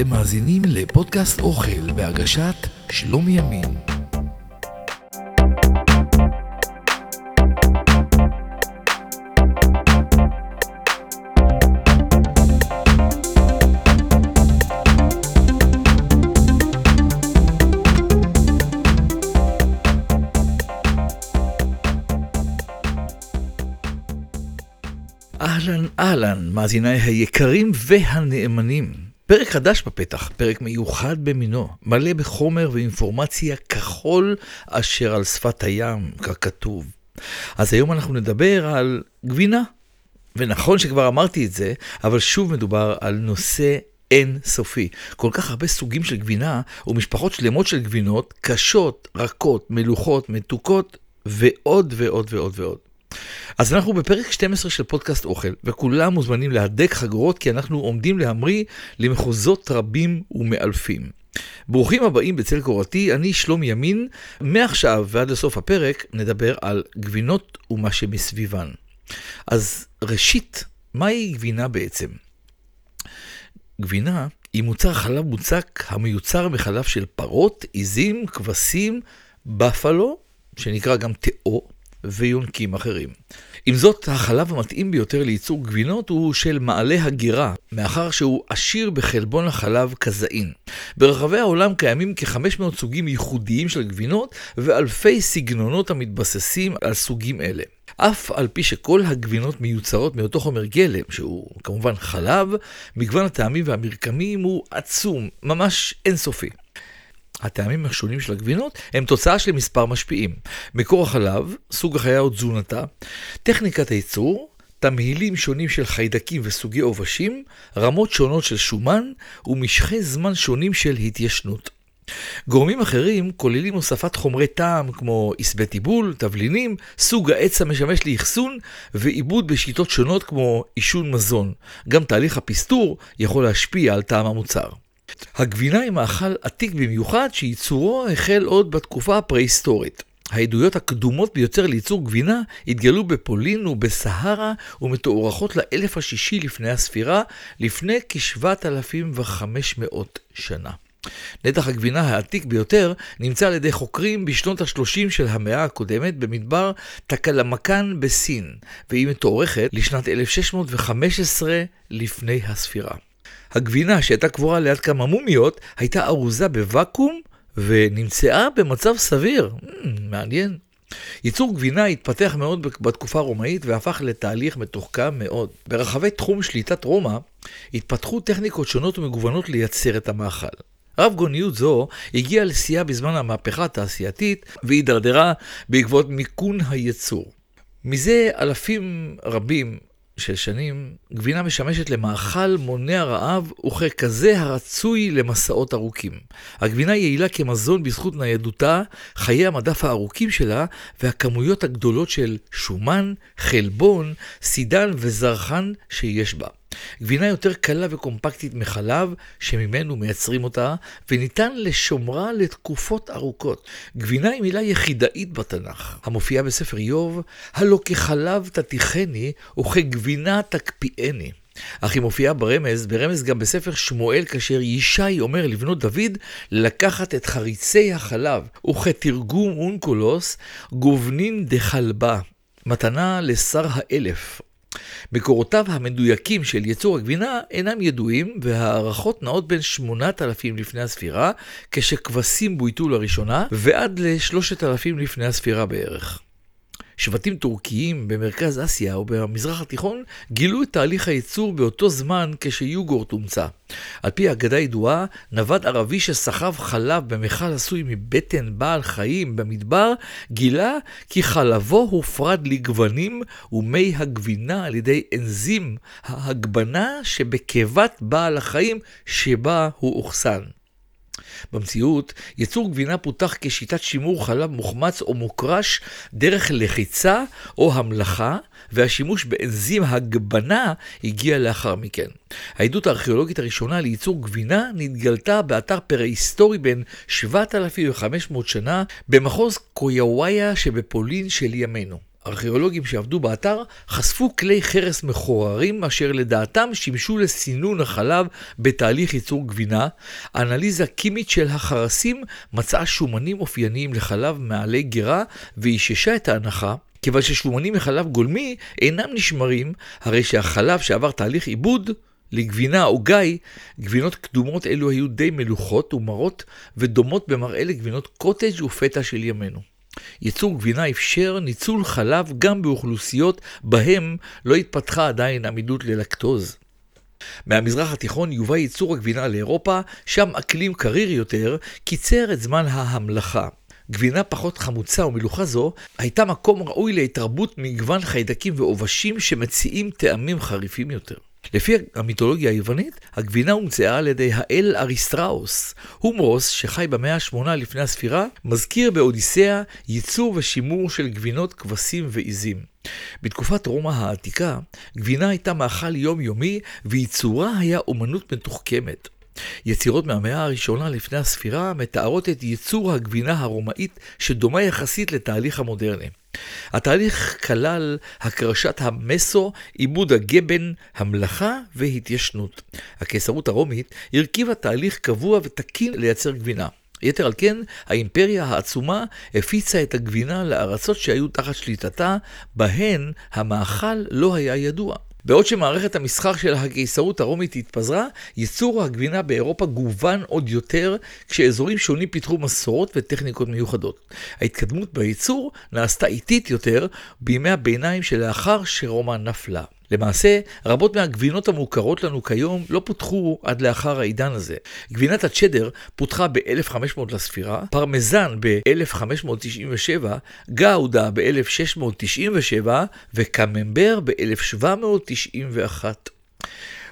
אתם מאזינים לפודקאסט אוכל בהגשת שלומי ימין. אהלן אהלן, מאזיניי היקרים והנאמנים. פרק חדש בפתח, פרק מיוחד במינו, מלא בחומר ואינפורמציה כחול אשר על שפת הים, ככתוב. אז היום אנחנו נדבר על גבינה. ונכון שכבר אמרתי את זה, אבל שוב מדובר על נושא אין סופי. כל כך הרבה סוגים של גבינה ומשפחות שלמות של גבינות, קשות, רכות, מלוכות, מתוקות, ועוד ועוד ועוד ועוד. אז אנחנו בפרק 12 של פודקאסט אוכל, וכולם מוזמנים להדק חגורות כי אנחנו עומדים להמריא למחוזות רבים ומאלפים. ברוכים הבאים בצל קורתי, אני שלומי ימין. מעכשיו ועד לסוף הפרק נדבר על גבינות ומה שמסביבן. אז ראשית, מהי גבינה בעצם? גבינה היא מוצר חלב מוצק המיוצר מחלב של פרות, עיזים, כבשים, בפלו, שנקרא גם תאו, ויונקים אחרים. עם זאת, החלב המתאים ביותר לייצור גבינות הוא של מעלה הגירה, מאחר שהוא עשיר בחלבון החלב כזאין. ברחבי העולם קיימים כ-500 סוגים ייחודיים של גבינות, ואלפי סגנונות המתבססים על סוגים אלה. אף על פי שכל הגבינות מיוצרות מאותו חומר גלם, שהוא כמובן חלב, מגוון הטעמים והמרקמים הוא עצום, ממש אינסופי. הטעמים השונים של הגבינות הם תוצאה של מספר משפיעים. מקור החלב, סוג החיה או תזונתה, טכניקת הייצור, תמהילים שונים של חיידקים וסוגי עובשים, רמות שונות של שומן ומשכי זמן שונים של התיישנות. גורמים אחרים כוללים הוספת חומרי טעם כמו עשבי טיבול, תבלינים, סוג העץ המשמש לאחסון ועיבוד בשיטות שונות כמו עישון מזון. גם תהליך הפסטור יכול להשפיע על טעם המוצר. הגבינה היא מאכל עתיק במיוחד שייצורו החל עוד בתקופה הפרה-היסטורית. העדויות הקדומות ביותר לייצור גבינה התגלו בפולין ובסהרה ומתוארכות לאלף השישי לפני הספירה, לפני כ-7,500 שנה. נתח הגבינה העתיק ביותר נמצא על ידי חוקרים בשנות ה-30 של המאה הקודמת במדבר טקלמקן בסין, והיא מתוארכת לשנת 1615 לפני הספירה. הגבינה שהייתה קבורה ליד כמה מומיות הייתה ארוזה בוואקום ונמצאה במצב סביר. Mm, מעניין. ייצור גבינה התפתח מאוד בתקופה הרומאית והפך לתהליך מתוחכם מאוד. ברחבי תחום שליטת רומא התפתחו טכניקות שונות ומגוונות לייצר את המאכל. רב גוניות זו הגיעה לשיאה בזמן המהפכה התעשייתית והידרדרה בעקבות מיכון הייצור. מזה אלפים רבים של שנים, גבינה משמשת למאכל מונע רעב וככזה הרצוי למסעות ארוכים. הגבינה יעילה כמזון בזכות ניידותה, חיי המדף הארוכים שלה והכמויות הגדולות של שומן, חלבון, סידן וזרחן שיש בה. גבינה יותר קלה וקומפקטית מחלב, שממנו מייצרים אותה, וניתן לשומרה לתקופות ארוכות. גבינה היא מילה יחידאית בתנ"ך, המופיעה בספר איוב, הלא כחלב תתיכני, וכגבינה תקפיאני. אך היא מופיעה ברמז, ברמז גם בספר שמואל, כאשר ישי אומר לבנות דוד לקחת את חריצי החלב, וכתרגום אונקולוס, גובנין דחלבה, מתנה לשר האלף, מקורותיו המדויקים של יצור הגבינה אינם ידועים, וההערכות נעות בין 8,000 לפני הספירה, כשכבשים בויתו לראשונה, ועד ל-3,000 לפני הספירה בערך. שבטים טורקיים במרכז אסיה ובמזרח התיכון גילו את תהליך הייצור באותו זמן כשיוגורט הומצא. על פי אגדה ידועה, נווד ערבי שסחב חלב במכל עשוי מבטן בעל חיים במדבר, גילה כי חלבו הופרד לגוונים ומי הגבינה על ידי אנזים ההגבנה שבקיבת בעל החיים שבה הוא אוחסן. במציאות, ייצור גבינה פותח כשיטת שימור חלב מוחמץ או מוקרש דרך לחיצה או המלאכה, והשימוש באנזים הגבנה הגיע לאחר מכן. העדות הארכיאולוגית הראשונה לייצור גבינה נתגלתה באתר פרה-היסטורי בין 7,500 שנה במחוז קויאוויה שבפולין של ימינו. ארכיאולוגים שעבדו באתר חשפו כלי חרס מחוררים אשר לדעתם שימשו לסינון החלב בתהליך ייצור גבינה. אנליזה קימית של החרסים מצאה שומנים אופייניים לחלב מעלי גרה ואיששה את ההנחה כיוון ששומנים מחלב גולמי אינם נשמרים, הרי שהחלב שעבר תהליך עיבוד לגבינה או גיא, גבינות קדומות אלו היו די מלוכות ומרות ודומות במראה לגבינות קוטג' ופטה של ימינו. ייצור גבינה אפשר ניצול חלב גם באוכלוסיות בהם לא התפתחה עדיין עמידות ללקטוז. מהמזרח התיכון יובא ייצור הגבינה לאירופה, שם אקלים קריר יותר קיצר את זמן ההמלכה. גבינה פחות חמוצה ומלוכה זו הייתה מקום ראוי להתרבות מגוון חיידקים ועובשים שמציעים טעמים חריפים יותר. לפי המיתולוגיה היוונית, הגבינה הומצאה על ידי האל אריסטראוס. הומרוס, שחי במאה ה-8 לפני הספירה, מזכיר באודיסאה ייצור ושימור של גבינות, כבשים ועיזים. בתקופת רומא העתיקה, גבינה הייתה מאכל יומיומי וייצורה היה אומנות מתוחכמת. יצירות מהמאה הראשונה לפני הספירה מתארות את ייצור הגבינה הרומאית שדומה יחסית לתהליך המודרני. התהליך כלל הקרשת המסו, עיבוד הגבן, המלאכה והתיישנות. הקיסרות הרומית הרכיבה תהליך קבוע ותקין לייצר גבינה. יתר על כן, האימפריה העצומה הפיצה את הגבינה לארצות שהיו תחת שליטתה, בהן המאכל לא היה ידוע. בעוד שמערכת המסחר של הקיסרות הרומית התפזרה, ייצור הגבינה באירופה גוון עוד יותר, כשאזורים שונים פיתחו מסורות וטכניקות מיוחדות. ההתקדמות בייצור נעשתה איטית יותר בימי הביניים שלאחר שרומא נפלה. למעשה, רבות מהגבינות המוכרות לנו כיום לא פותחו עד לאחר העידן הזה. גבינת הצ'דר פותחה ב-1500 לספירה, פרמזן ב-1597, גאודה ב-1697 וקממבר ב-1791.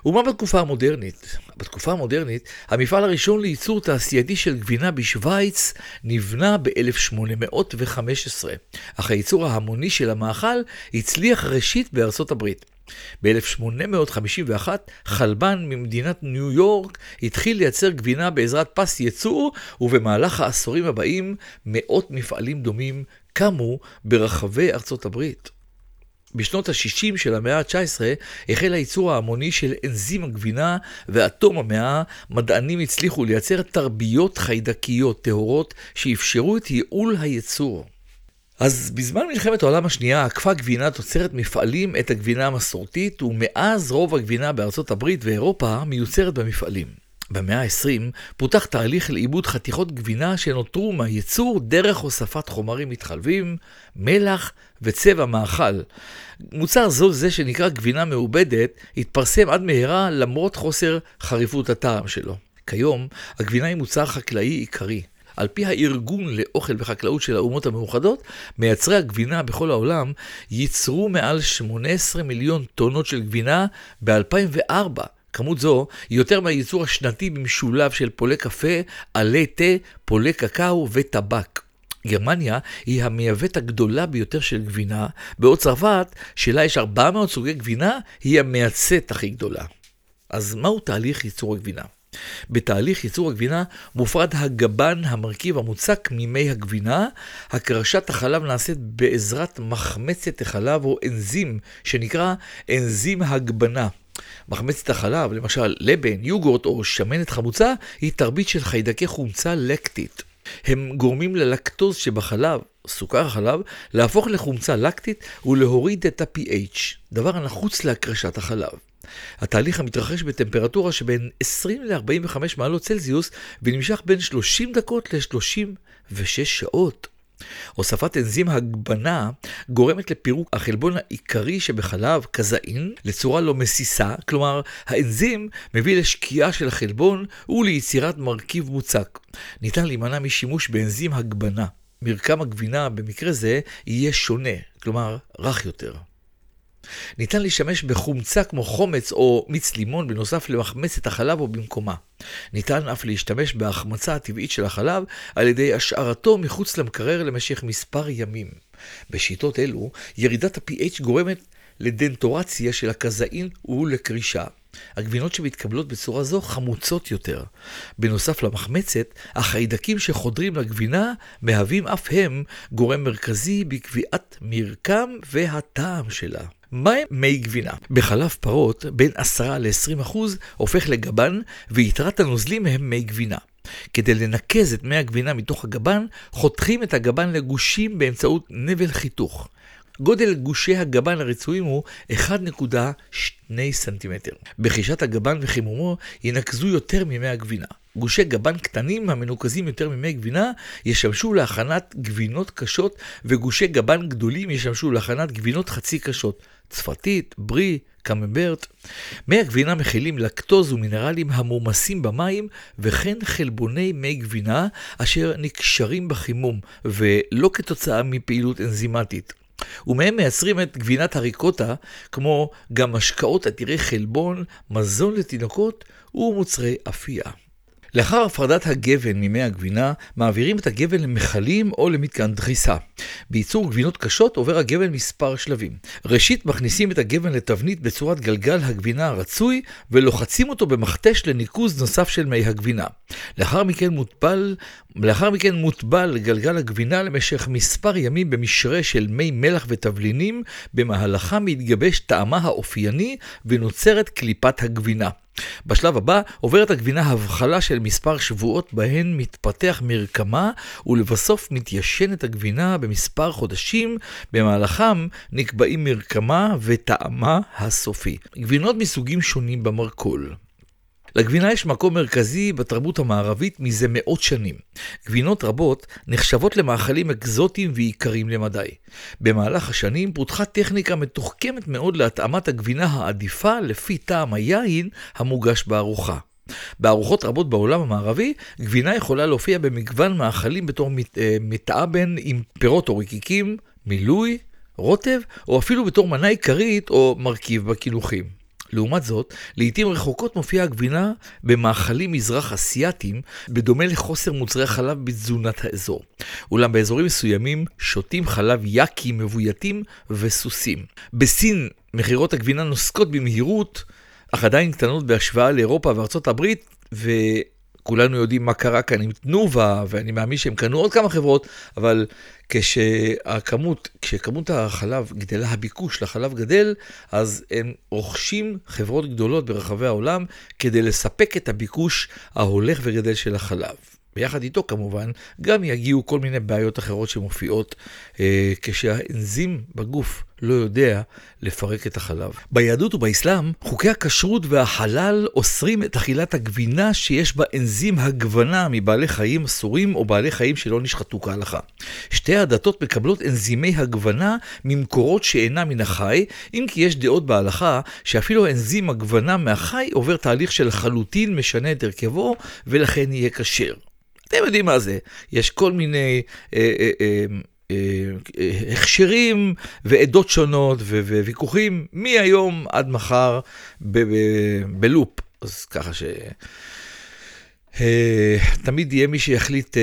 ומה בתקופה המודרנית? בתקופה המודרנית, המפעל הראשון לייצור תעשייתי של גבינה בשוויץ נבנה ב-1815, אך הייצור ההמוני של המאכל הצליח ראשית בארצות הברית. ב-1851 חלבן ממדינת ניו יורק התחיל לייצר גבינה בעזרת פס ייצור, ובמהלך העשורים הבאים מאות מפעלים דומים קמו ברחבי ארצות הברית. בשנות ה-60 של המאה ה-19 החל הייצור ההמוני של אנזים הגבינה, ועד תום המאה מדענים הצליחו לייצר תרביות חיידקיות טהורות שאפשרו את ייעול הייצור. אז בזמן מלחמת העולם השנייה עקפה גבינה תוצרת מפעלים את הגבינה המסורתית, ומאז רוב הגבינה בארצות הברית ואירופה מיוצרת במפעלים. במאה ה-20 פותח תהליך לעיבוד חתיכות גבינה שנותרו מהייצור דרך הוספת חומרים מתחלבים, מלח וצבע מאכל. מוצר זו זה שנקרא גבינה מעובדת התפרסם עד מהרה למרות חוסר חריפות הטעם שלו. כיום הגבינה היא מוצר חקלאי עיקרי. על פי הארגון לאוכל וחקלאות של האומות המאוחדות, מייצרי הגבינה בכל העולם ייצרו מעל 18 מיליון טונות של גבינה ב-2004. כמות זו היא יותר מהייצור השנתי במשולב של פולי קפה, עלי תה, פולי קקאו וטבק. גרמניה היא המייבאת הגדולה ביותר של גבינה, בעוד צרפת, שלה יש 400 סוגי גבינה, היא המייצאת הכי גדולה. אז מהו תהליך ייצור הגבינה? בתהליך ייצור הגבינה מופרד הגבן, המרכיב המוצק ממי הגבינה. הקרשת החלב נעשית בעזרת מחמצת החלב או אנזים שנקרא אנזים הגבנה. מחמצת החלב, למשל לבן, יוגורט או שמנת חמוצה, היא תרבית של חיידקי חומצה לקטית. הם גורמים ללקטוז שבחלב, סוכר החלב, להפוך לחומצה לקטית ולהוריד את ה-pH, דבר הנחוץ להקרשת החלב. התהליך המתרחש בטמפרטורה שבין 20 ל-45 מעלות צלזיוס ונמשך בין 30 דקות ל-36 שעות. הוספת אנזים הגבנה גורמת לפירוק החלבון העיקרי שבחלב, קזאין, לצורה לא מסיסה, כלומר האנזים מביא לשקיעה של החלבון וליצירת מרכיב מוצק. ניתן להימנע משימוש באנזים הגבנה. מרקם הגבינה במקרה זה יהיה שונה, כלומר רך יותר. ניתן להשתמש בחומצה כמו חומץ או מיץ לימון בנוסף למחמצת החלב או במקומה. ניתן אף להשתמש בהחמצה הטבעית של החלב על ידי השארתו מחוץ למקרר למשך מספר ימים. בשיטות אלו, ירידת ה-pH גורמת לדנטורציה של הקזאין ולקרישה. הגבינות שמתקבלות בצורה זו חמוצות יותר. בנוסף למחמצת, החיידקים שחודרים לגבינה מהווים אף הם גורם מרכזי בקביעת מרקם והטעם שלה. מהם מי גבינה? בחלב פרות, בין 10 ל-20% הופך לגבן, ויתרת הנוזלים הם מי גבינה. כדי לנקז את מי הגבינה מתוך הגבן, חותכים את הגבן לגושים באמצעות נבל חיתוך. גודל גושי הגבן הרצויים הוא 1.2 סנטימטר. בחישת הגבן וחימומו ינקזו יותר ממי הגבינה. גושי גבן קטנים המנוקזים יותר ממי גבינה ישמשו להכנת גבינות קשות וגושי גבן גדולים ישמשו להכנת גבינות חצי קשות. צפתית, ברי, קממברט. מי הגבינה מכילים לקטוז ומינרלים המומסים במים וכן חלבוני מי גבינה אשר נקשרים בחימום ולא כתוצאה מפעילות אנזימטית. ומהם מייצרים את גבינת הריקוטה, כמו גם משקאות עתירי חלבון, מזון לתינוקות ומוצרי אפייה. לאחר הפרדת הגבן ממי הגבינה, מעבירים את הגבן למכלים או למתקן דחיסה. בייצור גבינות קשות עובר הגבן מספר שלבים. ראשית מכניסים את הגבן לתבנית בצורת גלגל הגבינה הרצוי, ולוחצים אותו במכתש לניקוז נוסף של מי הגבינה. לאחר מכן מוטבל, לאחר מכן מוטבל גלגל הגבינה למשך מספר ימים במשרה של מי מלח ותבלינים, במהלכם מתגבש טעמה האופייני ונוצרת קליפת הגבינה. בשלב הבא עוברת הגבינה הבחלה של מספר שבועות בהן מתפתח מרקמה ולבסוף מתיישנת הגבינה במספר חודשים, במהלכם נקבעים מרקמה וטעמה הסופי. גבינות מסוגים שונים במרכול לגבינה יש מקום מרכזי בתרבות המערבית מזה מאות שנים. גבינות רבות נחשבות למאכלים אקזוטיים ויקרים למדי. במהלך השנים פותחה טכניקה מתוחכמת מאוד להתאמת הגבינה העדיפה לפי טעם היין המוגש בארוחה. בארוחות רבות בעולם המערבי, גבינה יכולה להופיע במגוון מאכלים בתור אה, מתאבן עם פירות או רקיקים, מילוי, רוטב, או אפילו בתור מנה עיקרית או מרכיב בקינוחים. לעומת זאת, לעיתים רחוקות מופיעה הגבינה במאכלים מזרח אסייתיים, בדומה לחוסר מוצרי חלב בתזונת האזור. אולם באזורים מסוימים שותים חלב יאקי מבויתים וסוסים. בסין מכירות הגבינה נוסקות במהירות, אך עדיין קטנות בהשוואה לאירופה וארצות הברית, ו... כולנו יודעים מה קרה כאן עם תנובה, ואני מאמין שהם קנו עוד כמה חברות, אבל כשהכמות, כשכמות החלב גדלה, הביקוש לחלב גדל, אז הם רוכשים חברות גדולות ברחבי העולם כדי לספק את הביקוש ההולך וגדל של החלב. ביחד איתו כמובן, גם יגיעו כל מיני בעיות אחרות שמופיעות אה, כשהאנזים בגוף לא יודע לפרק את החלב. ביהדות ובאסלאם, חוקי הכשרות והחלל אוסרים את אכילת הגבינה שיש בה אנזים הגוונה מבעלי חיים אסורים או בעלי חיים שלא נשחטו כהלכה. שתי הדתות מקבלות אנזימי הגוונה ממקורות שאינם מן החי, אם כי יש דעות בהלכה שאפילו אנזים הגוונה מהחי עובר תהליך של חלוטין משנה את הרכבו ולכן יהיה כשר. אתם יודעים מה זה, יש כל מיני אה, אה, אה, הכשרים ועדות שונות וויכוחים מהיום עד מחר בלופ. אז ככה ש... אה, תמיד יהיה מי שיחליט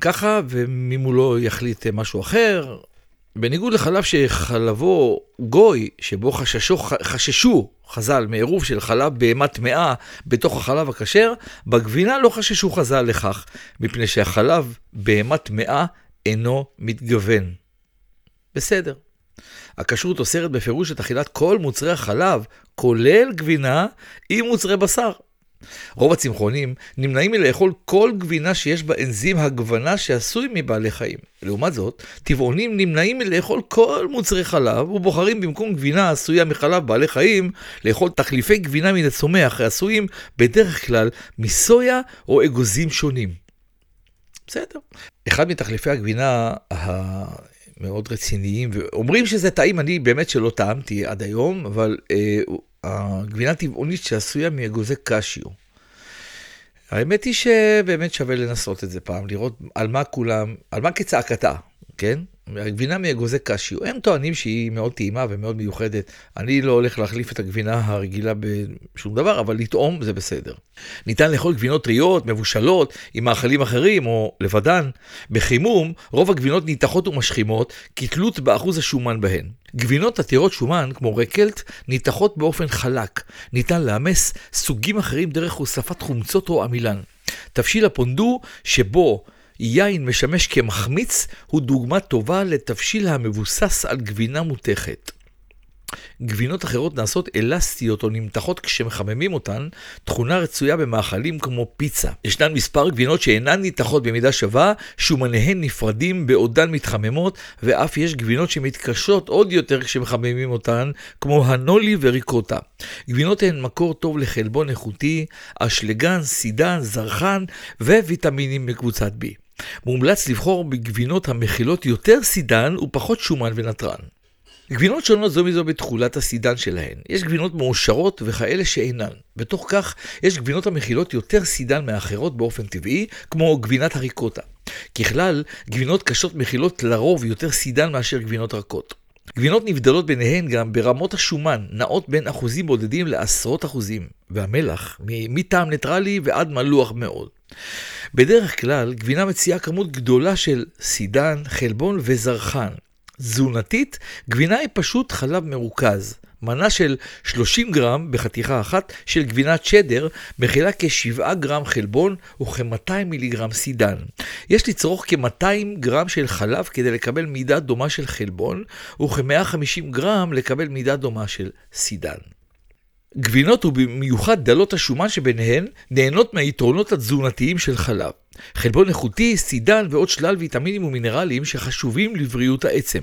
ככה, וממולו יחליט משהו אחר. בניגוד לחלב שחלבו גוי, שבו חששו, חששו חז"ל מעירוב של חלב בהמה טמאה בתוך החלב הכשר, בגבינה לא חששו חז"ל לכך, מפני שהחלב בהמה טמאה אינו מתגוון. בסדר. הכשרות אוסרת בפירוש את אכילת כל מוצרי החלב, כולל גבינה, עם מוצרי בשר. רוב הצמחונים נמנעים מלאכול כל גבינה שיש בה אנזים הגוונה שעשוי מבעלי חיים. לעומת זאת, טבעונים נמנעים מלאכול כל מוצרי חלב ובוחרים במקום גבינה עשויה מחלב בעלי חיים, לאכול תחליפי גבינה מן הצומח העשויים בדרך כלל מסויה או אגוזים שונים. בסדר. אחד מתחליפי הגבינה המאוד רציניים, ואומרים שזה טעים, אני באמת שלא טעמתי עד היום, אבל אה, הגבינה טבעונית שעשויה מאגוזי קשיו. האמת היא שבאמת שווה לנסות את זה פעם, לראות על מה כולם, על מה כצעקתה, כן? הגבינה מאגוזי קשיו. הם טוענים שהיא מאוד טעימה ומאוד מיוחדת. אני לא הולך להחליף את הגבינה הרגילה בשום דבר, אבל לטעום זה בסדר. ניתן לאכול גבינות טריות, מבושלות, עם מאכלים אחרים או לבדן. בחימום, רוב הגבינות ניתחות ומשכימות, כתלות באחוז השומן בהן. גבינות עתירות שומן, כמו רקלט, ניתחות באופן חלק. ניתן לאמס סוגים אחרים דרך הוספת חומצות או עמילן. תבשיל הפונדו, שבו יין משמש כמחמיץ, הוא דוגמה טובה לתבשיל המבוסס על גבינה מותכת. גבינות אחרות נעשות אלסטיות או נמתחות כשמחממים אותן, תכונה רצויה במאכלים כמו פיצה. ישנן מספר גבינות שאינן ניתחות במידה שווה, שומניהן נפרדים בעודן מתחממות, ואף יש גבינות שמתקשות עוד יותר כשמחממים אותן, כמו הנולי וריקוטה. גבינות הן מקור טוב לחלבון איכותי, אשלגן, סידן, זרחן וויטמינים מקבוצת B. מומלץ לבחור בגבינות המכילות יותר סידן ופחות שומן ונתרן. גבינות שונות זו מזו בתכולת הסידן שלהן. יש גבינות מאושרות וכאלה שאינן. בתוך כך, יש גבינות המכילות יותר סידן מאחרות באופן טבעי, כמו גבינת הריקוטה. ככלל, גבינות קשות מכילות לרוב יותר סידן מאשר גבינות רכות. גבינות נבדלות ביניהן גם ברמות השומן, נעות בין אחוזים בודדים לעשרות אחוזים, והמלח, מטעם ניטרלי ועד מלוח מאוד. בדרך כלל, גבינה מציעה כמות גדולה של סידן, חלבון וזרחן. תזונתית, גבינה היא פשוט חלב מרוכז. מנה של 30 גרם בחתיכה אחת של גבינת שדר מכילה כ-7 גרם חלבון וכ-200 מיליגרם סידן. יש לצרוך כ-200 גרם של חלב כדי לקבל מידה דומה של חלבון וכ-150 גרם לקבל מידה דומה של סידן. גבינות ובמיוחד דלות השומן שביניהן נהנות מהיתרונות התזונתיים של חלב. חלבון איכותי, סידן ועוד שלל ויטמינים ומינרלים שחשובים לבריאות העצם.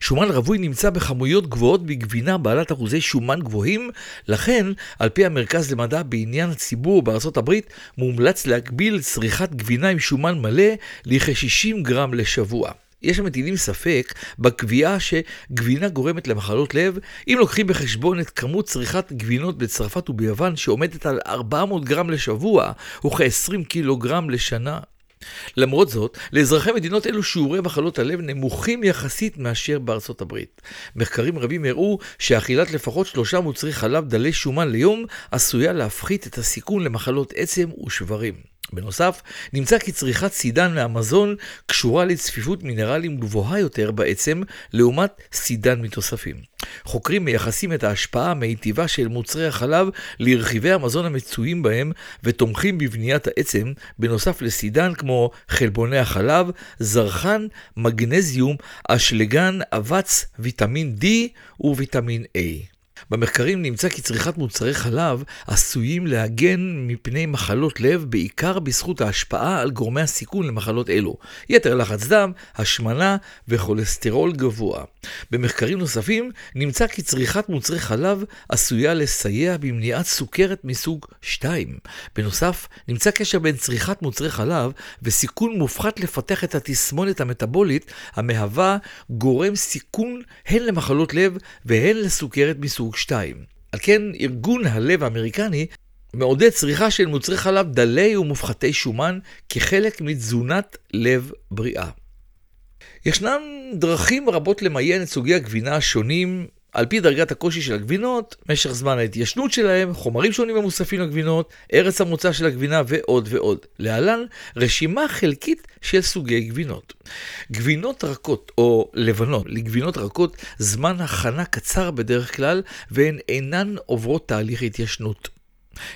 שומן רווי נמצא בכמויות גבוהות בגבינה בעלת אחוזי שומן גבוהים, לכן, על פי המרכז למדע בעניין הציבור בארצות הברית, מומלץ להגביל צריכת גבינה עם שומן מלא לכ-60 גרם לשבוע. יש המטילים ספק בקביעה שגבינה גורמת למחלות לב, אם לוקחים בחשבון את כמות צריכת גבינות בצרפת וביוון שעומדת על 400 גרם לשבוע וכ-20 קילוגרם לשנה. למרות זאת, לאזרחי מדינות אלו שיעורי מחלות הלב נמוכים יחסית מאשר בארצות הברית. מחקרים רבים הראו שאכילת לפחות שלושה מוצרי חלב דלי שומן ליום עשויה להפחית את הסיכון למחלות עצם ושברים. בנוסף, נמצא כי צריכת סידן מהמזון קשורה לצפיפות מינרלים גבוהה יותר בעצם לעומת סידן מתוספים. חוקרים מייחסים את ההשפעה המיטיבה של מוצרי החלב לרכיבי המזון המצויים בהם ותומכים בבניית העצם, בנוסף לסידן כמו חלבוני החלב, זרחן, מגנזיום, אשלגן, אבץ, ויטמין D וויטמין A. במחקרים נמצא כי צריכת מוצרי חלב עשויים להגן מפני מחלות לב, בעיקר בזכות ההשפעה על גורמי הסיכון למחלות אלו, יתר לחץ דם, השמנה וכולסטרול גבוה. במחקרים נוספים נמצא כי צריכת מוצרי חלב עשויה לסייע במניעת סוכרת מסוג 2. בנוסף, נמצא קשר בין צריכת מוצרי חלב וסיכון מופחת לפתח את התסמונת המטבולית המהווה גורם סיכון הן למחלות לב והן לסוכרת מסוג 2. על כן, ארגון הלב האמריקני מעודד צריכה של מוצרי חלב דלי ומופחתי שומן כחלק מתזונת לב בריאה. ישנן דרכים רבות למיין את סוגי הגבינה השונים על פי דרגת הקושי של הגבינות, משך זמן ההתיישנות שלהם, חומרים שונים המוספים לגבינות, ארץ המוצא של הגבינה ועוד ועוד. להלן רשימה חלקית של סוגי גבינות. גבינות רכות או לבנות, לגבינות רכות זמן הכנה קצר בדרך כלל והן אינן עוברות תהליך התיישנות.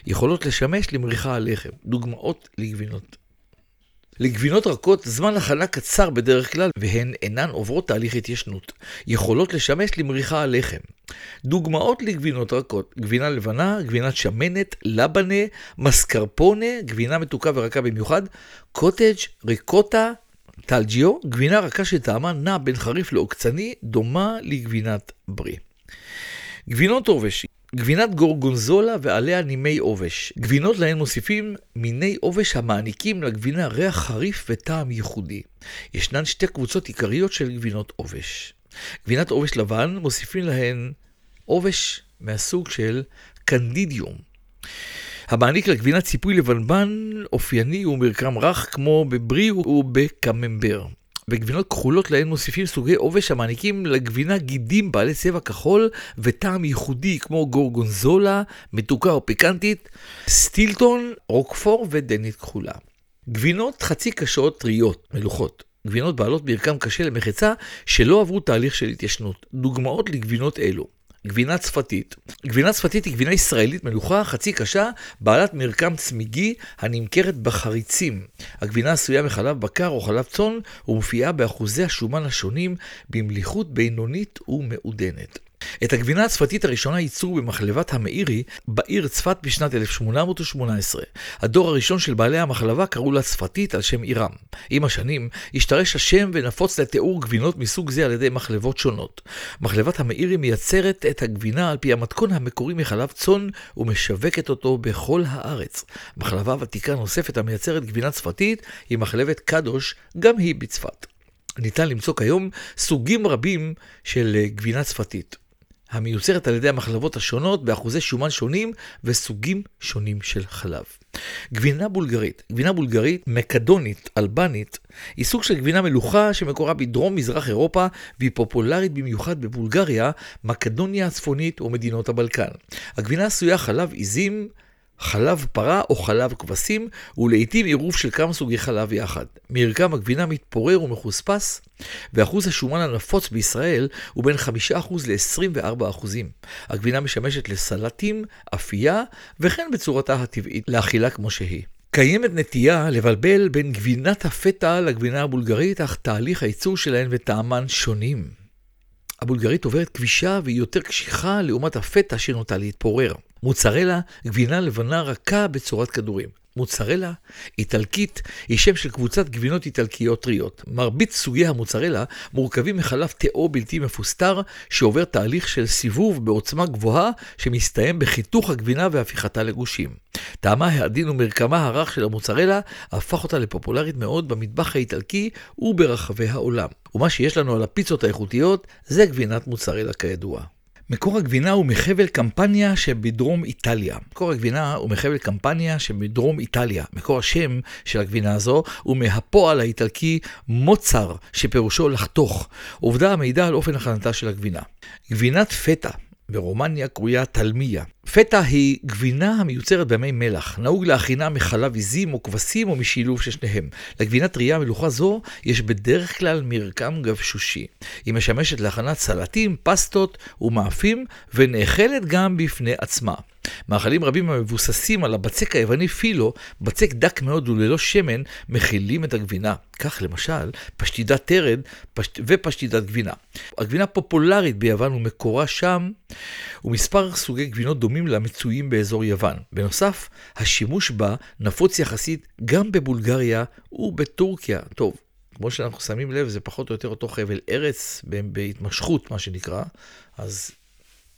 יכולות לשמש למריחה על לחם, דוגמאות לגבינות. לגבינות רכות זמן הכנה קצר בדרך כלל, והן אינן עוברות תהליך התיישנות. יכולות לשמש למריחה על לחם. דוגמאות לגבינות רכות, גבינה לבנה, גבינת שמנת, לבנה, מסקרפונה, גבינה מתוקה ורכה במיוחד, קוטג', ריקוטה, טלג'יו, גבינה רכה שטעמה נע בין חריף לעוקצני, דומה לגבינת ברי. גבינות עובש, גבינת גורגונזולה ועליה נימי עובש. גבינות להן מוסיפים מיני עובש המעניקים לגבינה ריח חריף וטעם ייחודי. ישנן שתי קבוצות עיקריות של גבינות עובש. גבינת עובש לבן מוסיפים להן עובש מהסוג של קנדידיום. המעניק לגבינת ציפוי לבנבן אופייני ומרקם רך כמו בברי ובקממבר. וגבינות כחולות להן מוסיפים סוגי עובש המעניקים לגבינה גידים בעלי צבע כחול וטעם ייחודי כמו גורגונזולה, מתוקה או פיקנטית, סטילטון, רוקפור ודנית כחולה. גבינות חצי קשות טריות, מלוכות. גבינות בעלות מרקם קשה למחצה שלא עברו תהליך של התיישנות. דוגמאות לגבינות אלו גבינה צפתית. גבינה צפתית היא גבינה ישראלית מלוכה, חצי קשה, בעלת מרקם צמיגי הנמכרת בחריצים. הגבינה עשויה מחלב בקר או חלב צאן ומופיעה באחוזי השומן השונים במליחות בינונית ומעודנת. את הגבינה הצפתית הראשונה ייצרו במחלבת המאירי בעיר צפת בשנת 1818. הדור הראשון של בעלי המחלבה קראו לה צפתית על שם עירם. עם השנים השתרש השם ונפוץ לתיאור גבינות מסוג זה על ידי מחלבות שונות. מחלבת המאירי מייצרת את הגבינה על פי המתכון המקורי מחלב צאן ומשווקת אותו בכל הארץ. מחלבה ותיקה נוספת המייצרת גבינה צפתית היא מחלבת קדוש, גם היא בצפת. ניתן למצוא כיום סוגים רבים של גבינה צפתית. המיוצרת על ידי המחלבות השונות באחוזי שומן שונים וסוגים שונים של חלב. גבינה בולגרית, גבינה בולגרית מקדונית, אלבנית, היא סוג של גבינה מלוכה שמקורה בדרום מזרח אירופה והיא פופולרית במיוחד בבולגריה, מקדוניה הצפונית ומדינות הבלקן. הגבינה עשויה חלב עיזים, חלב פרה או חלב כבשים, ולעיתים עירוב של כמה סוגי חלב יחד. מרקם הגבינה מתפורר ומחוספס, ואחוז השומן הנפוץ בישראל הוא בין 5% ל-24%. הגבינה משמשת לסלטים, אפייה, וכן בצורתה הטבעית לאכילה כמו שהיא. קיימת נטייה לבלבל בין גבינת הפטה לגבינה הבולגרית, אך תהליך הייצור שלהן וטעמן שונים. הבולגרית עוברת כבישה והיא יותר קשיחה לעומת הפטה שנוטה להתפורר. מוצרלה, גבינה לבנה רכה בצורת כדורים. מוצרלה איטלקית היא שם של קבוצת גבינות איטלקיות טריות. מרבית סוגי המוצרלה מורכבים מחלב תאו בלתי מפוסטר שעובר תהליך של סיבוב בעוצמה גבוהה שמסתיים בחיתוך הגבינה והפיכתה לגושים. טעמה העדין ומרקמה הרך של המוצרלה הפך אותה לפופולרית מאוד במטבח האיטלקי וברחבי העולם. ומה שיש לנו על הפיצות האיכותיות זה גבינת מוצרלה כידוע. מקור הגבינה הוא מחבל קמפניה שבדרום איטליה. מקור הגבינה הוא מחבל קמפניה שבדרום איטליה. מקור השם של הגבינה הזו הוא מהפועל האיטלקי מוצר, שפירושו לחתוך. עובדה המעידה על אופן הכנתה של הגבינה. גבינת פטה ברומניה קרויה תלמיה. פטה היא גבינה המיוצרת במי מלח. נהוג להכינה מחלב עיזים או כבשים או משילוב של שניהם. לגבינה טרייה מלוכה זו יש בדרך כלל מרקם גבשושי. היא משמשת להכנת סלטים, פסטות ומאפים ונאכלת גם בפני עצמה. מאכלים רבים המבוססים על הבצק היווני פילו, בצק דק מאוד וללא שמן, מכילים את הגבינה. כך למשל, פשטידת תרד פשט... ופשטידת גבינה. הגבינה פופולרית ביוון ומקורה שם, ומספר סוגי גבינות דומים לה מצויים באזור יוון. בנוסף, השימוש בה נפוץ יחסית גם בבולגריה ובטורקיה. טוב, כמו שאנחנו שמים לב, זה פחות או יותר אותו חבל ארץ בהתמשכות, מה שנקרא, אז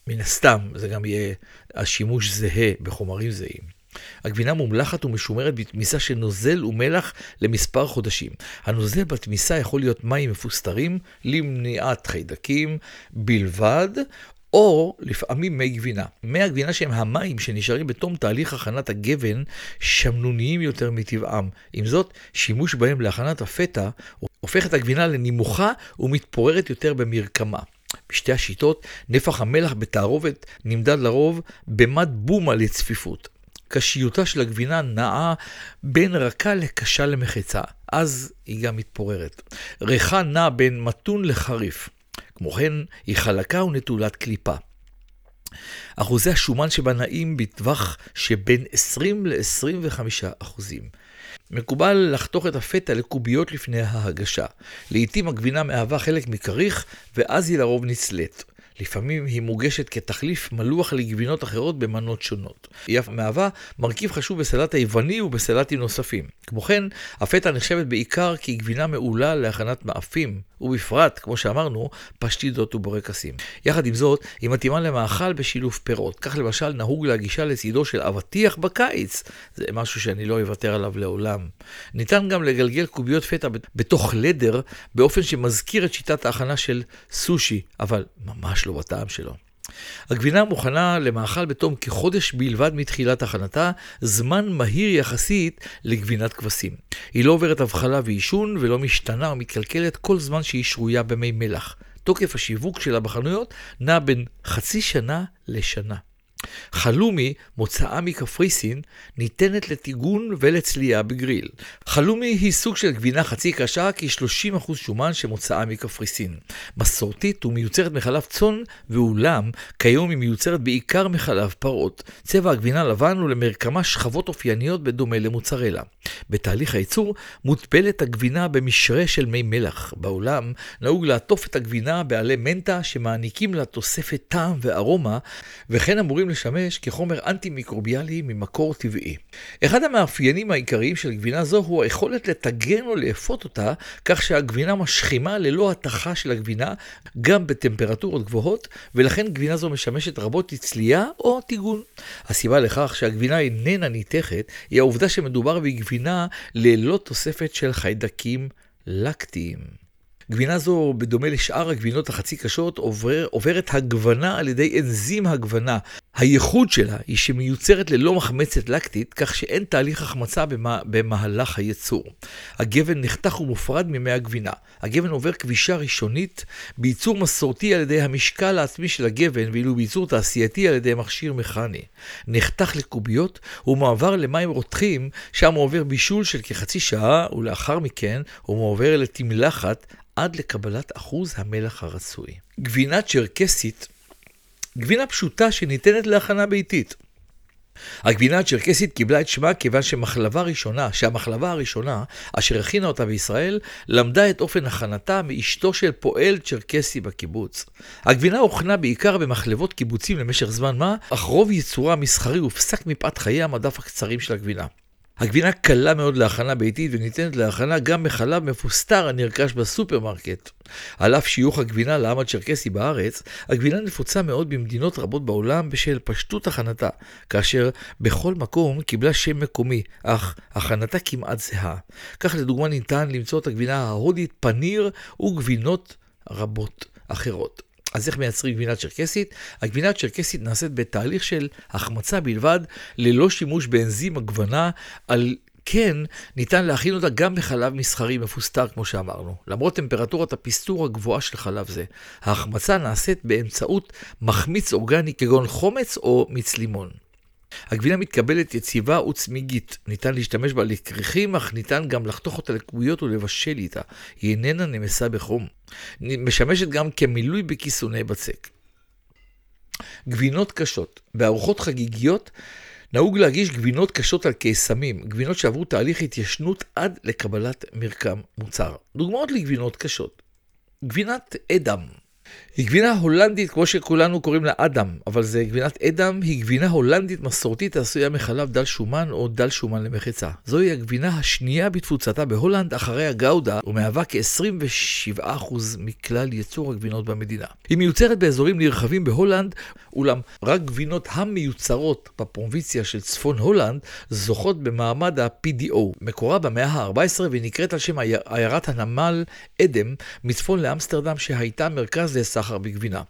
מן הסתם זה גם יהיה השימוש זהה בחומרים זהים. הגבינה מומלחת ומשומרת בתמיסה של נוזל ומלח למספר חודשים. הנוזל בתמיסה יכול להיות מים מפוסטרים למניעת חיידקים בלבד, או לפעמים מי גבינה. מי הגבינה שהם המים שנשארים בתום תהליך הכנת הגבן שמנוניים יותר מטבעם. עם זאת, שימוש בהם להכנת הפטה הופך את הגבינה לנמוכה ומתפוררת יותר במרקמה. בשתי השיטות, נפח המלח בתערובת נמדד לרוב במד בומה לצפיפות. קשיותה של הגבינה נעה בין רכה לקשה למחצה, אז היא גם מתפוררת. ריחה נע בין מתון לחריף. כמו כן, היא חלקה ונטולת קליפה. אחוזי השומן שבה נעים בטווח שבין 20 ל-25 אחוזים. מקובל לחתוך את הפטה לקוביות לפני ההגשה. לעתים הגבינה מהווה חלק מכריך, ואז היא לרוב נצלית. לפעמים היא מוגשת כתחליף מלוח לגבינות אחרות במנות שונות. היא אף מהווה מרכיב חשוב בסלט היווני ובסלטים נוספים. כמו כן, הפטה נחשבת בעיקר כגבינה מעולה להכנת מאפים, ובפרט, כמו שאמרנו, פשטידות ובורקסים. יחד עם זאת, היא מתאימה למאכל בשילוב פירות. כך למשל נהוג להגישה לצידו של אבטיח בקיץ. זה משהו שאני לא אוותר עליו לעולם. ניתן גם לגלגל קוביות פטה בתוך לדר, באופן שמזכיר את שיטת ההכנה של סושי, אבל ממש לא בטעם שלו. הגבינה מוכנה למאכל בתום כחודש בלבד מתחילת הכנתה, זמן מהיר יחסית לגבינת כבשים. היא לא עוברת הבחלה ועישון ולא משתנה או מתקלקלת כל זמן שהיא שרויה במי מלח. תוקף השיווק שלה בחנויות נע בין חצי שנה לשנה. חלומי, מוצאה מקפריסין, ניתנת לטיגון ולצלייה בגריל. חלומי היא סוג של גבינה חצי קשה, כ-30% שומן שמוצאה מקפריסין. מסורתית ומיוצרת מחלב צאן ואולם, כיום היא מיוצרת בעיקר מחלב פרות. צבע הגבינה לבן הוא למרקמה שכבות אופייניות בדומה למוצרלה. בתהליך הייצור מוטבלת הגבינה במשרה של מי מלח. בעולם נהוג לעטוף את הגבינה בעלי מנטה שמעניקים לה תוספת טעם וארומה, וכן אמורים לשמש כחומר אנטי-מיקרוביאלי ממקור טבעי. אחד המאפיינים העיקריים של גבינה זו הוא היכולת לטגן או לאפות אותה, כך שהגבינה משכימה ללא התכה של הגבינה, גם בטמפרטורות גבוהות, ולכן גבינה זו משמשת רבות לצלייה או טיגון. הסיבה לכך שהגבינה איננה ניתכת, היא העובדה שמדובר בגבינה ללא תוספת של חיידקים לקטיים. גבינה זו, בדומה לשאר הגבינות החצי קשות, עובר, עוברת הגוונה על ידי אנזים הגוונה. הייחוד שלה היא שמיוצרת ללא מחמצת לקטית, כך שאין תהליך החמצה במה, במהלך הייצור. הגבן נחתך ומופרד ממי הגבינה. הגבן עובר כבישה ראשונית בייצור מסורתי על ידי המשקל העצמי של הגבן, ואילו בייצור תעשייתי על ידי מכשיר מכני. נחתך לקוביות ומועבר למים רותחים, שם הוא עובר בישול של כחצי שעה, ולאחר מכן הוא מועבר לתמלחת עד לקבלת אחוז המלח הרצוי. גבינה צ'רקסית, גבינה פשוטה שניתנת להכנה ביתית. הגבינה הצ'רקסית קיבלה את שמה כיוון שמחלבה ראשונה, שהמחלבה הראשונה, אשר הכינה אותה בישראל, למדה את אופן הכנתה מאשתו של פועל צ'רקסי בקיבוץ. הגבינה הוכנה בעיקר במחלבות קיבוצים למשך זמן מה, אך רוב ייצורה המסחרי הופסק מפאת חיי המדף הקצרים של הגבינה. הגבינה קלה מאוד להכנה ביתית וניתנת להכנה גם בחלב מפוסטר הנרכש בסופרמרקט. על אף שיוך הגבינה לעם הצ'רקסי בארץ, הגבינה נפוצה מאוד במדינות רבות בעולם בשל פשטות הכנתה, כאשר בכל מקום קיבלה שם מקומי, אך הכנתה כמעט זהה. כך לדוגמה ניתן למצוא את הגבינה ההודית פניר וגבינות רבות אחרות. אז איך מייצרים גבינה צ'רקסית? הגבינה הצ'רקסית נעשית בתהליך של החמצה בלבד, ללא שימוש באנזים הגוונה, על כן ניתן להכין אותה גם בחלב מסחרי מפוסטר, כמו שאמרנו, למרות טמפרטורת הפסטור הגבוהה של חלב זה. ההחמצה נעשית באמצעות מחמיץ אורגני כגון חומץ או מיץ לימון. הגבינה מתקבלת יציבה וצמיגית, ניתן להשתמש בה לכריכים, אך ניתן גם לחתוך אותה לקוביות ולבשל איתה. היא איננה נמסה בחום. משמשת גם כמילוי בכיסוני בצק. גבינות קשות. בארוחות חגיגיות נהוג להגיש גבינות קשות על קיסמים, גבינות שעברו תהליך התיישנות עד לקבלת מרקם מוצק. דוגמאות לגבינות קשות. גבינת אדם היא גבינה הולנדית, כמו שכולנו קוראים לה אדם, אבל זה גבינת אדם, היא גבינה הולנדית מסורתית העשויה מחלב דל שומן או דל שומן למחצה. זוהי הגבינה השנייה בתפוצתה בהולנד אחרי הגאודה, ומהווה כ-27% מכלל ייצור הגבינות במדינה. היא מיוצרת באזורים נרחבים בהולנד, אולם רק גבינות המיוצרות בפרובינציה של צפון הולנד זוכות במעמד ה-PDO. מקורה במאה ה-14 ונקראת על שם עיירת הנמל אדם מצפון לאמסטרדם שהייתה מרכז לסחר בגבינה.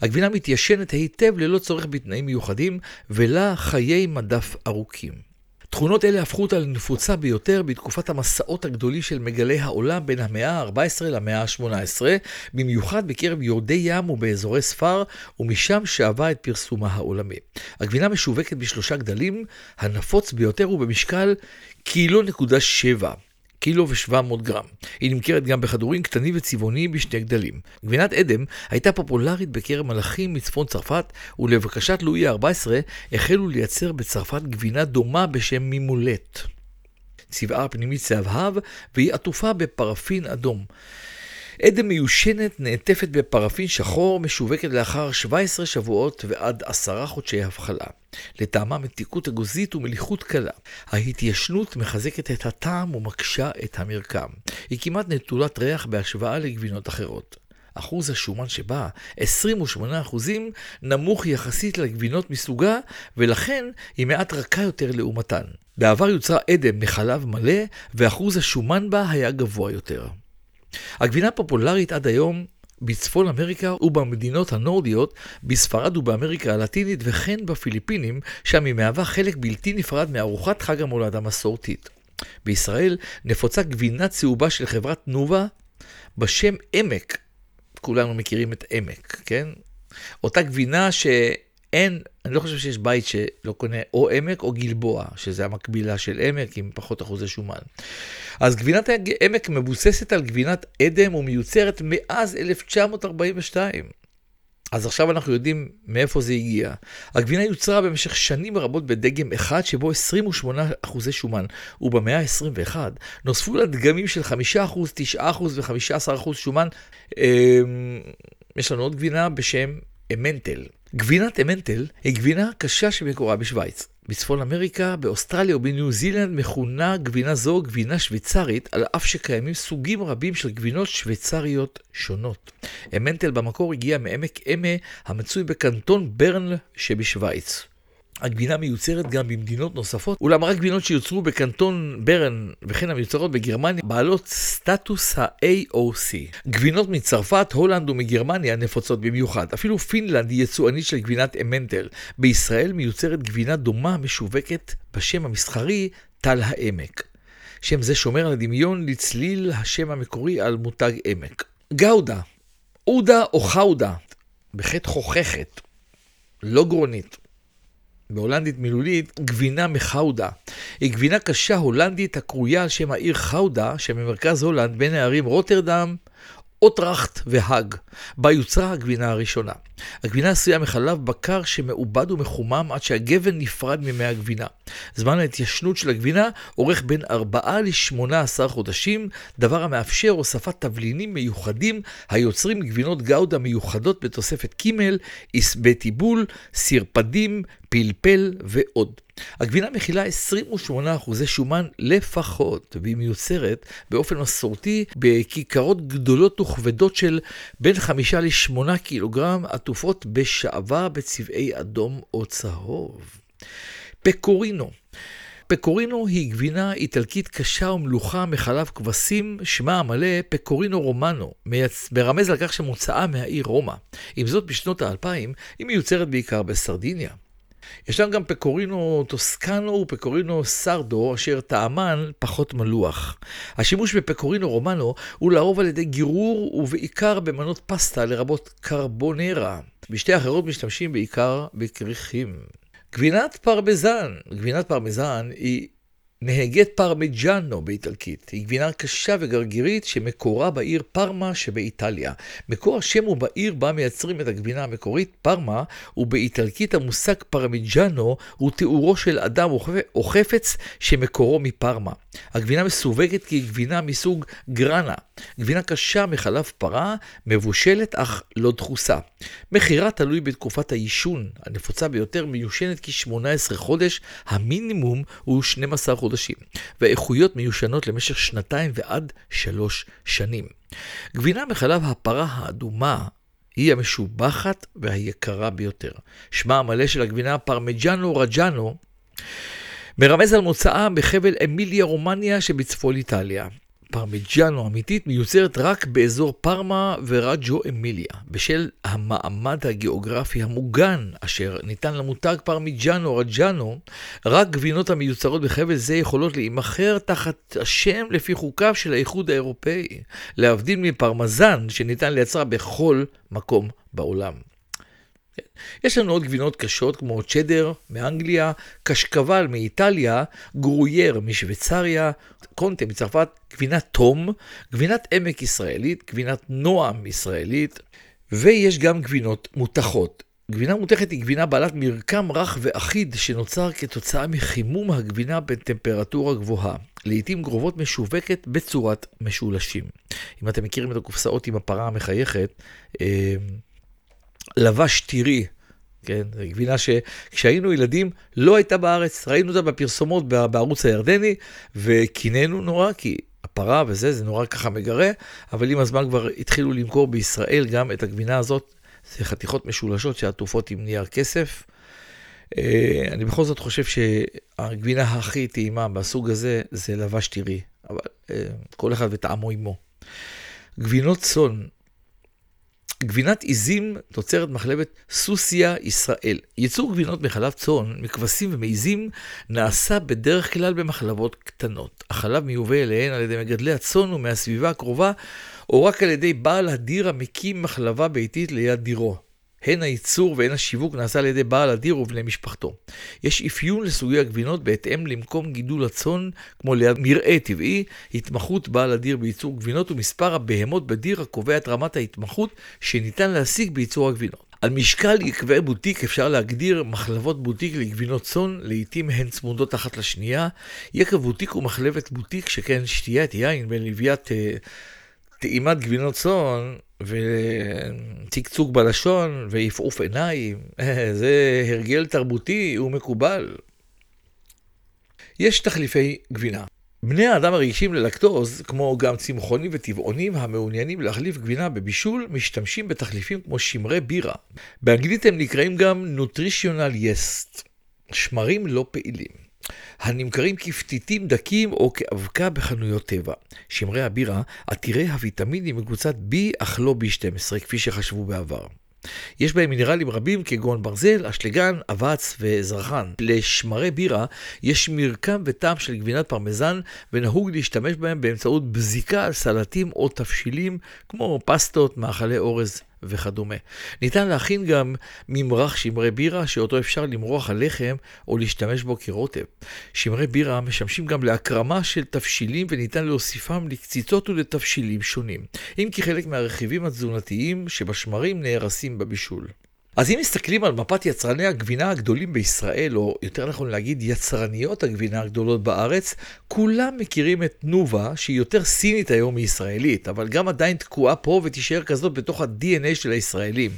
הגבינה מתיישנת היטב ללא צורך בתנאים מיוחדים, ולה חיי מדף ארוכים. תכונות אלה הפכו אותה לנפוצה ביותר בתקופת המסעות הגדולים של מגלי העולם בין המאה ה-14 למאה ה-18, במיוחד בקרב יורדי ים ובאזורי ספר, ומשם שאבה את פרסומה העולמי. הגבינה משווקת בשלושה גדלים, הנפוץ ביותר הוא במשקל קילו נקודה שבע. קילו ו-700 גרם. היא נמכרת גם בכדורים קטנים וצבעוניים בשני גדלים. גבינת אדם הייתה פופולרית בקרב מלאכים מצפון צרפת, ולבקשת לואי ה-14 החלו לייצר בצרפת גבינה דומה בשם מימולט. צבעה הפנימי צהבהב, והיא עטופה בפרפין אדום. עדן מיושנת נעטפת בפרפין שחור, משווקת לאחר 17 שבועות ועד 10 חודשי הבחלה. לטעמה מתיקות אגוזית ומליחות קלה. ההתיישנות מחזקת את הטעם ומקשה את המרקם. היא כמעט נטולת ריח בהשוואה לגבינות אחרות. אחוז השומן שבה, 28 אחוזים, נמוך יחסית לגבינות מסוגה, ולכן היא מעט רכה יותר לעומתן. בעבר יוצרה עדן מחלב מלא, ואחוז השומן בה היה גבוה יותר. הגבינה פופולרית עד היום בצפון אמריקה ובמדינות הנורדיות, בספרד ובאמריקה הלטינית וכן בפיליפינים, שם היא מהווה חלק בלתי נפרד מארוחת חג המולד המסורתית. בישראל נפוצה גבינה צהובה של חברת תנובה בשם עמק. כולנו מכירים את עמק, כן? אותה גבינה שאין, אני לא חושב שיש בית שלא קונה או עמק או גלבוע, שזה המקבילה של עמק עם פחות אחוזי שומן. אז גבינת עמק מבוססת על גבינת אדם ומיוצרת מאז 1942. אז עכשיו אנחנו יודעים מאיפה זה הגיע. הגבינה יוצרה במשך שנים רבות בדגם אחד שבו 28 אחוזי שומן, ובמאה ה-21 נוספו לה דגמים של 5 אחוז, 9 אחוז ו-15 אחוז שומן. אמ, יש לנו עוד גבינה בשם אמנטל. גבינת אמנטל היא גבינה קשה שמקורה בשוויץ. בצפון אמריקה, באוסטרליה ובניו זילנד מכונה גבינה זו גבינה שוויצרית, על אף שקיימים סוגים רבים של גבינות שוויצריות שונות. אמנטל במקור הגיע מעמק אמה המצוי בקנטון ברן שבשוויץ. הגבינה מיוצרת גם במדינות נוספות, אולם רק גבינות שיוצרו בקנטון ברן וכן המיוצרות בגרמניה בעלות סטטוס ה-AOC. גבינות מצרפת, הולנד ומגרמניה נפוצות במיוחד. אפילו פינלנד היא יצואנית של גבינת אמנטל. בישראל מיוצרת גבינה דומה משווקת בשם המסחרי טל העמק. שם זה שומר על הדמיון לצליל השם המקורי על מותג עמק. גאודה, עודה או חאודה, בחטא חוככת, לא גרונית. בהולנדית מילולית, גבינה מחאודה. היא גבינה קשה הולנדית הקרויה על שם העיר חאודה, שבמרכז הולנד בין הערים רוטרדם, אוטראכט והאג, בה יוצרה הגבינה הראשונה. הגבינה עשויה מחלב בקר שמעובד ומחומם עד שהגבן נפרד ממי הגבינה. זמן ההתיישנות של הגבינה אורך בין 4 ל-18 חודשים, דבר המאפשר הוספת תבלינים מיוחדים היוצרים גבינות גאודה מיוחדות בתוספת קימל, עשבי טיבול, סרפדים, פלפל ועוד. הגבינה מכילה 28% שומן לפחות, והיא מיוצרת באופן מסורתי בכיכרות גדולות וכבדות של בין 5 ל-8 קילוגרם עטופות בשעווה בצבעי אדום או צהוב. פקורינו פקורינו היא גבינה איטלקית קשה ומלוכה מחלב כבשים, שמה המלא פקורינו רומנו, מרמז על כך שמוצאה מהעיר רומא. עם זאת, בשנות האלפיים היא מיוצרת בעיקר בסרדיניה. ישנם גם פקורינו טוסקנו ופקורינו סרדו, אשר טעמן פחות מלוח. השימוש בפקורינו רומנו הוא לרוב על ידי גירור ובעיקר במנות פסטה, לרבות קרבונרה. בשתי אחרות משתמשים בעיקר בכריכים. גבינת פרמזן, גבינת פרמזן היא נהגת פרמיג'אנו באיטלקית. היא גבינה קשה וגרגירית שמקורה בעיר פרמה שבאיטליה. מקור השם הוא בעיר בה מייצרים את הגבינה המקורית פרמה, ובאיטלקית המושג פרמיג'אנו הוא תיאורו של אדם או חפץ שמקורו מפרמה. הגבינה מסווגת כגבינה מסוג גרנה. גבינה קשה מחלב פרה, מבושלת אך לא דחוסה. מחירה תלוי בתקופת העישון. הנפוצה ביותר מיושנת כ-18 חודש, המינימום הוא 12 חודשים, והאיכויות מיושנות למשך שנתיים ועד שלוש שנים. גבינה מחלב הפרה האדומה היא המשובחת והיקרה ביותר. שמה המלא של הגבינה פרמיג'אנו רג'אנו מרמז על מוצאה בחבל אמיליה רומניה שבצפון איטליה. פרמיג'אנו אמיתית מיוצרת רק באזור פרמה ורג'ו אמיליה, בשל המעמד הגיאוגרפי המוגן אשר ניתן למותג פרמיג'אנו רג'אנו, רק גבינות המיוצרות בחבל זה יכולות להימכר תחת השם לפי חוקיו של האיחוד האירופאי, להבדיל מפרמזן שניתן לייצרה בכל מקום בעולם. יש לנו עוד גבינות קשות כמו צ'דר מאנגליה, קשקבל מאיטליה, גרוייר משוויצריה, קונטה מצרפת, גבינת תום, גבינת עמק ישראלית, גבינת נועם ישראלית, ויש גם גבינות מותחות. גבינה מותכת היא גבינה בעלת מרקם רך ואחיד שנוצר כתוצאה מחימום הגבינה בטמפרטורה גבוהה. לעתים גרובות משווקת בצורת משולשים. אם אתם מכירים את הקופסאות עם הפרה המחייכת, אה, לבש טירי, כן, זו גבינה שכשהיינו ילדים לא הייתה בארץ, ראינו אותה בפרסומות בערוץ הירדני, וקינאנו נורא, כי הפרה וזה, זה נורא ככה מגרה, אבל עם הזמן כבר התחילו למכור בישראל גם את הגבינה הזאת, זה חתיכות משולשות שעטופות עם נייר כסף. אה, אני בכל זאת חושב שהגבינה הכי טעימה בסוג הזה זה לבש טירי, אבל אה, כל אחד וטעמו עמו. גבינות צאן גבינת עיזים תוצרת מחלבת סוסיה ישראל. ייצור גבינות מחלב צאן, מכבשים ומעיזים נעשה בדרך כלל במחלבות קטנות. החלב מיובא אליהן על ידי מגדלי הצאן ומהסביבה הקרובה, או רק על ידי בעל הדיר המקים מחלבה ביתית ליד דירו. הן הייצור והן השיווק נעשה על ידי בעל הדיר ובני משפחתו. יש אפיון לסוגי הגבינות בהתאם למקום גידול הצאן, כמו ליד מרעה טבעי, התמחות בעל הדיר בייצור גבינות ומספר הבהמות בדיר הקובע את רמת ההתמחות שניתן להשיג בייצור הגבינות. על משקל יקבי בוטיק אפשר להגדיר מחלבות בוטיק לגבינות צאן, לעיתים הן צמודות אחת לשנייה. יקב בוטיק הוא מחלבת בוטיק, שכן שתיית יין בלוויית אה, טעימת גבינות צאן וצקצוק בלשון ועפעוף עיניים, זה הרגל תרבותי ומקובל. יש תחליפי גבינה. בני האדם הרגישים ללקטוז, כמו גם צמחונים וטבעונים המעוניינים להחליף גבינה בבישול, משתמשים בתחליפים כמו שמרי בירה. באנגלית הם נקראים גם Nutritional Yeast, שמרים לא פעילים. הנמכרים כפתיתים דקים או כאבקה בחנויות טבע. שמרי הבירה עתירי הוויטמינים מקבוצת B אך לא B12, כפי שחשבו בעבר. יש בהם מינרלים רבים כגון ברזל, אשלגן, אבץ וזרחן. לשמרי בירה יש מרקם וטעם של גבינת פרמזן ונהוג להשתמש בהם באמצעות בזיקה על סלטים או תבשילים כמו פסטות, מאכלי אורז וכדומה. ניתן להכין גם ממרח שמרי בירה שאותו אפשר למרוח על לחם או להשתמש בו כרוטב. שמרי בירה משמשים גם להקרמה של תבשילים וניתן להוסיפם לקציצות ולתבשילים שונים, אם כי חלק מהרכיבים התזונתיים שבשמרים נהרסים בבישול. אז אם מסתכלים על מפת יצרני הגבינה הגדולים בישראל, או יותר נכון להגיד יצרניות הגבינה הגדולות בארץ, כולם מכירים את תנובה, שהיא יותר סינית היום מישראלית, אבל גם עדיין תקועה פה ותישאר כזאת בתוך ה-DNA של הישראלים.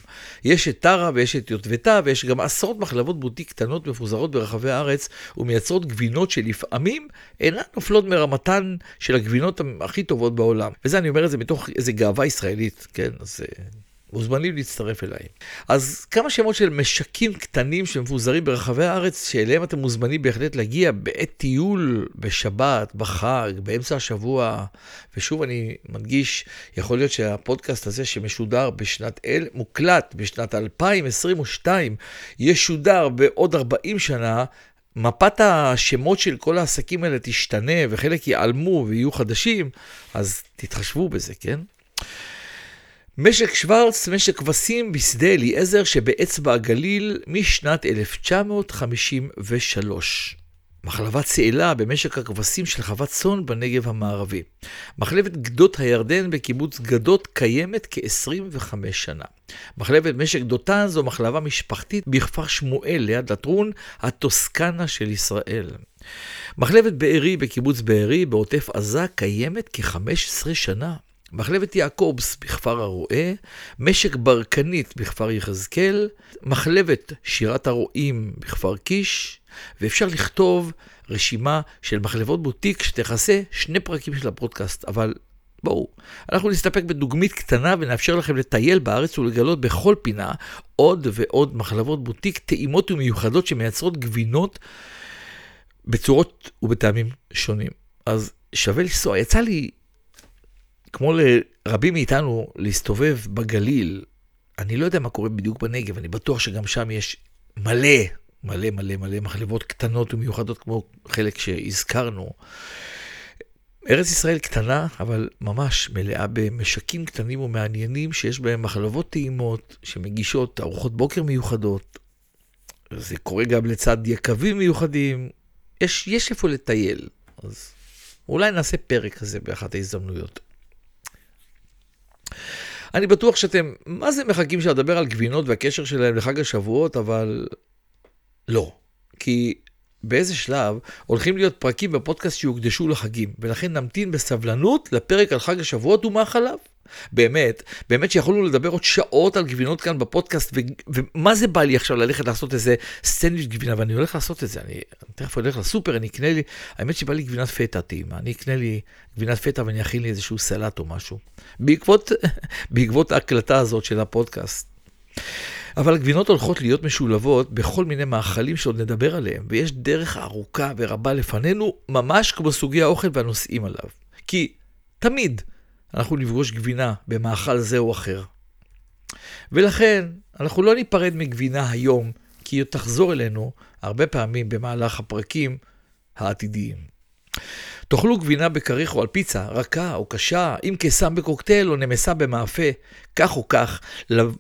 יש את טרה ויש את יוטבתה, ויש גם עשרות מחלבות בוטיק קטנות מפוזרות ברחבי הארץ, ומייצרות גבינות שלפעמים אינן נופלות מרמתן של הגבינות הכי טובות בעולם. וזה, אני אומר את זה מתוך איזו גאווה ישראלית, כן? אז... מוזמנים להצטרף אליי. אז כמה שמות של משקים קטנים שמפוזרים ברחבי הארץ, שאליהם אתם מוזמנים בהחלט להגיע בעת טיול, בשבת, בחג, באמצע השבוע. ושוב אני מדגיש, יכול להיות שהפודקאסט הזה שמשודר בשנת אל, מוקלט בשנת 2022, ישודר בעוד 40 שנה. מפת השמות של כל העסקים האלה תשתנה וחלק ייעלמו ויהיו חדשים, אז תתחשבו בזה, כן? משק שוורץ, משק כבשים בשדה אליעזר שבאצבע הגליל משנת 1953. מחלבת צאלה במשק הכבשים של חוות צאן בנגב המערבי. מחלבת גדות הירדן בקיבוץ גדות קיימת כ-25 שנה. מחלבת משק דותן זו מחלבה משפחתית בכפר שמואל ליד לטרון, הטוסקנה של ישראל. מחלבת בארי בקיבוץ בארי בעוטף עזה קיימת כ-15 שנה. מחלבת יעקובס בכפר הרועה, משק ברקנית בכפר יחזקאל, מחלבת שירת הרועים בכפר קיש, ואפשר לכתוב רשימה של מחלבות בוטיק שתכסה שני פרקים של הפודקאסט, אבל בואו, אנחנו נסתפק בדוגמית קטנה ונאפשר לכם לטייל בארץ ולגלות בכל פינה עוד ועוד מחלבות בוטיק טעימות ומיוחדות שמייצרות גבינות בצורות ובטעמים שונים. אז שווה לנסוע. יצא לי כמו לרבים מאיתנו להסתובב בגליל, אני לא יודע מה קורה בדיוק בנגב, אני בטוח שגם שם יש מלא, מלא מלא מלא מחלבות קטנות ומיוחדות כמו חלק שהזכרנו. ארץ ישראל קטנה, אבל ממש מלאה במשקים קטנים ומעניינים שיש בהם מחלבות טעימות שמגישות ארוחות בוקר מיוחדות. זה קורה גם לצד יקבים מיוחדים. יש, יש איפה לטייל, אז אולי נעשה פרק כזה באחת ההזדמנויות. אני בטוח שאתם, מה זה מחכים שנדבר על גבינות והקשר שלהם לחג השבועות, אבל לא. כי באיזה שלב הולכים להיות פרקים בפודקאסט שיוקדשו לחגים, ולכן נמתין בסבלנות לפרק על חג השבועות ומאכליו. באמת, באמת שיכולנו לדבר עוד שעות על גבינות כאן בפודקאסט, ו- ומה זה בא לי עכשיו ללכת לעשות איזה סנדוויץ' גבינה, ואני הולך לעשות את זה, אני, אני תכף הולך לסופר, אני אקנה לי, האמת שבא לי גבינת פטה טעימה, אני אקנה לי גבינת פטה ואני אכין לי איזשהו סלט או משהו, בעקבות, בעקבות ההקלטה הזאת של הפודקאסט. אבל הגבינות הולכות להיות משולבות בכל מיני מאכלים שעוד נדבר עליהם, ויש דרך ארוכה ורבה לפנינו, ממש כמו סוגי האוכל והנושאים עליו. כי תמיד אנחנו נפגוש גבינה במאכל זה או אחר. ולכן, אנחנו לא ניפרד מגבינה היום, כי היא תחזור אלינו הרבה פעמים במהלך הפרקים העתידיים. תאכלו גבינה בכריך או על פיצה, רכה או קשה, אם קסם בקוקטייל או נמסה במאפה. כך או כך,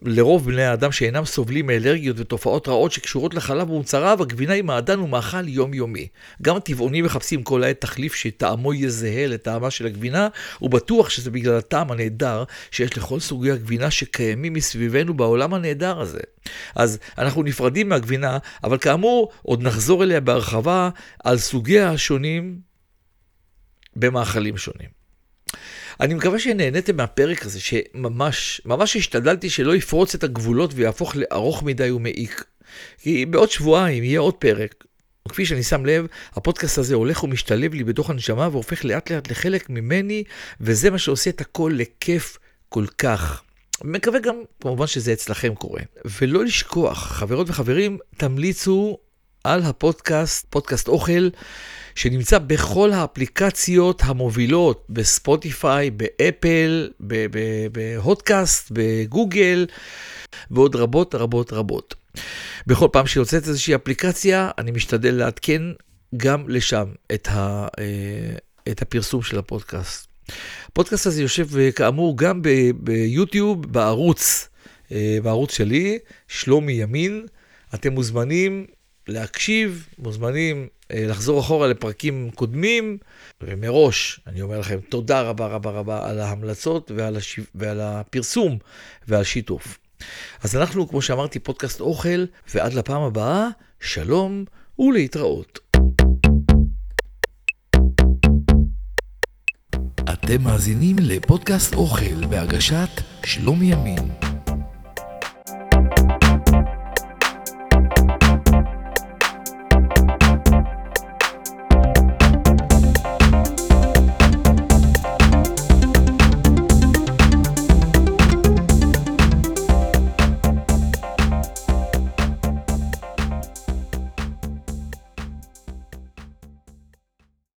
לרוב בני האדם שאינם סובלים מאלרגיות ותופעות רעות שקשורות לחלב ומוצריו, הגבינה היא מעדן ומאכל יומיומי. גם הטבעונים מחפשים כל העת תחליף שטעמו יהיה זהה לטעמה של הגבינה, ובטוח שזה בגלל הטעם הנהדר שיש לכל סוגי הגבינה שקיימים מסביבנו בעולם הנהדר הזה. אז אנחנו נפרדים מהגבינה, אבל כאמור, עוד נחזור אליה בהרחבה על סוגיה השונים במאכלים שונים. אני מקווה שנהניתם מהפרק הזה, שממש, ממש השתדלתי שלא יפרוץ את הגבולות ויהפוך לארוך מדי ומעיק. כי בעוד שבועיים יהיה עוד פרק. וכפי שאני שם לב, הפודקאסט הזה הולך ומשתלב לי בתוך הנשמה והופך לאט לאט לחלק ממני, וזה מה שעושה את הכל לכיף כל כך. מקווה גם, כמובן, שזה אצלכם קורה. ולא לשכוח, חברות וחברים, תמליצו על הפודקאסט, פודקאסט אוכל, שנמצא בכל האפליקציות המובילות, בספוטיפיי, באפל, בהודקאסט, בגוגל, ועוד רבות רבות רבות. בכל פעם שיוצאת איזושהי אפליקציה, אני משתדל לעדכן גם לשם את, ה, אה, את הפרסום של הפודקאסט. הפודקאסט הזה יושב כאמור גם ביוטיוב, בערוץ, אה, בערוץ שלי, שלומי ימין. אתם מוזמנים להקשיב, מוזמנים אה, לחזור אחורה לפרקים קודמים, ומראש אני אומר לכם תודה רבה רבה רבה על ההמלצות ועל, השיו... ועל הפרסום ועל שיתוף. אז אנחנו, כמו שאמרתי, פודקאסט אוכל, ועד לפעם הבאה, שלום ולהתראות. אתם מאזינים לפודקאסט אוכל בהגשת שלום ימין.